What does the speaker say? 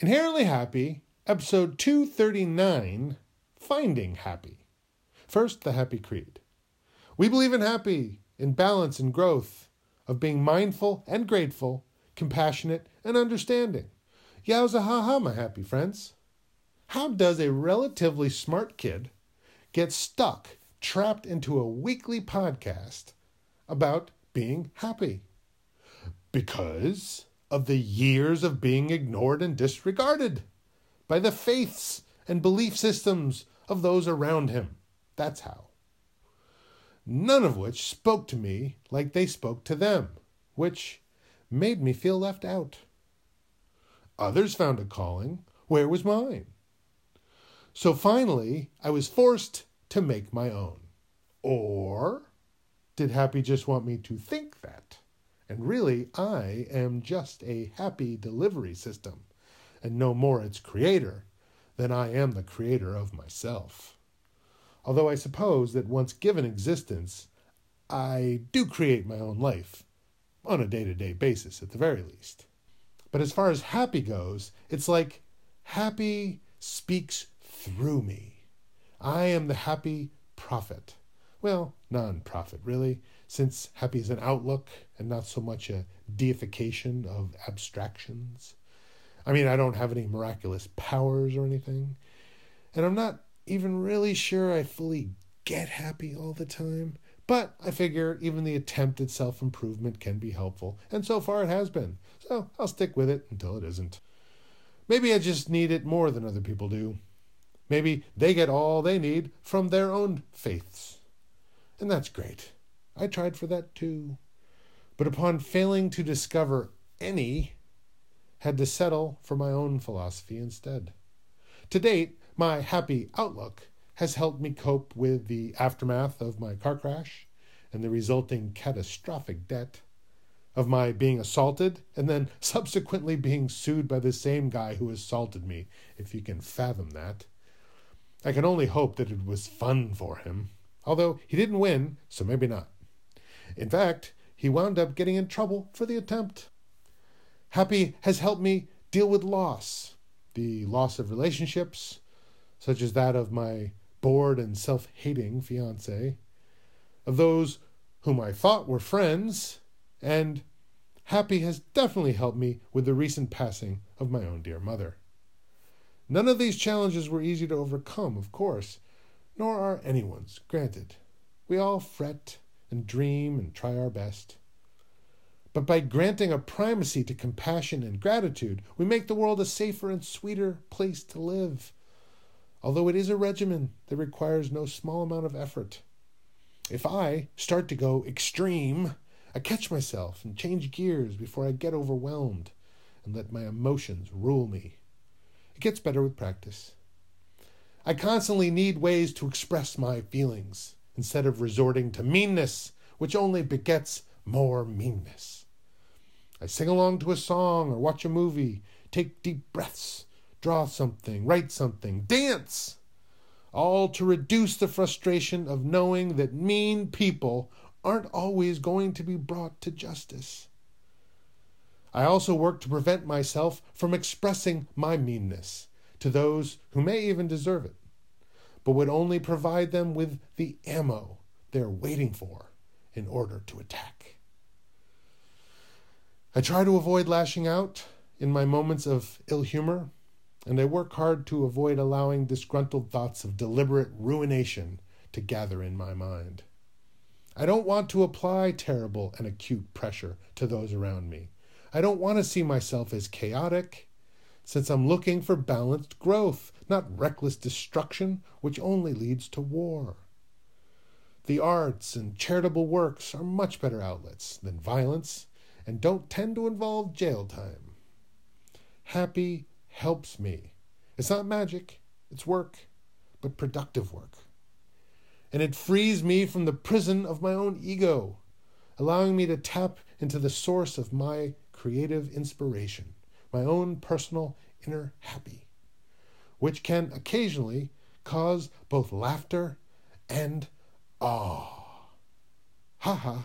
Inherently Happy, episode 239 Finding Happy. First, the Happy Creed. We believe in happy, in balance and growth, of being mindful and grateful, compassionate and understanding. Yowza ha ha, my happy friends. How does a relatively smart kid get stuck, trapped into a weekly podcast about being happy? Because of the years of being ignored and disregarded by the faiths and belief systems of those around him. That's how. None of which spoke to me like they spoke to them, which made me feel left out. Others found a calling. Where was mine? So finally, I was forced to make my own. Or did Happy just want me to think that? And really, I am just a happy delivery system, and no more its creator than I am the creator of myself. Although I suppose that once given existence, I do create my own life, on a day to day basis at the very least. But as far as happy goes, it's like happy speaks through me. I am the happy prophet. Well, non prophet, really since happy is an outlook and not so much a deification of abstractions. I mean, I don't have any miraculous powers or anything, and I'm not even really sure I fully get happy all the time. But I figure even the attempt at self improvement can be helpful, and so far it has been. So I'll stick with it until it isn't. Maybe I just need it more than other people do. Maybe they get all they need from their own faiths. And that's great. I tried for that too. But upon failing to discover any, had to settle for my own philosophy instead. To date, my happy outlook has helped me cope with the aftermath of my car crash and the resulting catastrophic debt, of my being assaulted and then subsequently being sued by the same guy who assaulted me, if you can fathom that. I can only hope that it was fun for him, although he didn't win, so maybe not. In fact, he wound up getting in trouble for the attempt. Happy has helped me deal with loss the loss of relationships, such as that of my bored and self hating fiance, of those whom I thought were friends, and Happy has definitely helped me with the recent passing of my own dear mother. None of these challenges were easy to overcome, of course, nor are anyone's, granted. We all fret and dream and try our best. But by granting a primacy to compassion and gratitude, we make the world a safer and sweeter place to live. Although it is a regimen that requires no small amount of effort. If I start to go extreme, I catch myself and change gears before I get overwhelmed and let my emotions rule me. It gets better with practice. I constantly need ways to express my feelings instead of resorting to meanness, which only begets more meanness. I sing along to a song or watch a movie, take deep breaths, draw something, write something, dance, all to reduce the frustration of knowing that mean people aren't always going to be brought to justice. I also work to prevent myself from expressing my meanness to those who may even deserve it but would only provide them with the ammo they're waiting for in order to attack. I try to avoid lashing out in my moments of ill humor, and I work hard to avoid allowing disgruntled thoughts of deliberate ruination to gather in my mind. I don't want to apply terrible and acute pressure to those around me. I don't want to see myself as chaotic since I'm looking for balanced growth, not reckless destruction, which only leads to war. The arts and charitable works are much better outlets than violence and don't tend to involve jail time. Happy helps me. It's not magic, it's work, but productive work. And it frees me from the prison of my own ego, allowing me to tap into the source of my creative inspiration my own personal inner happy, which can occasionally cause both laughter and awe. Ha ha.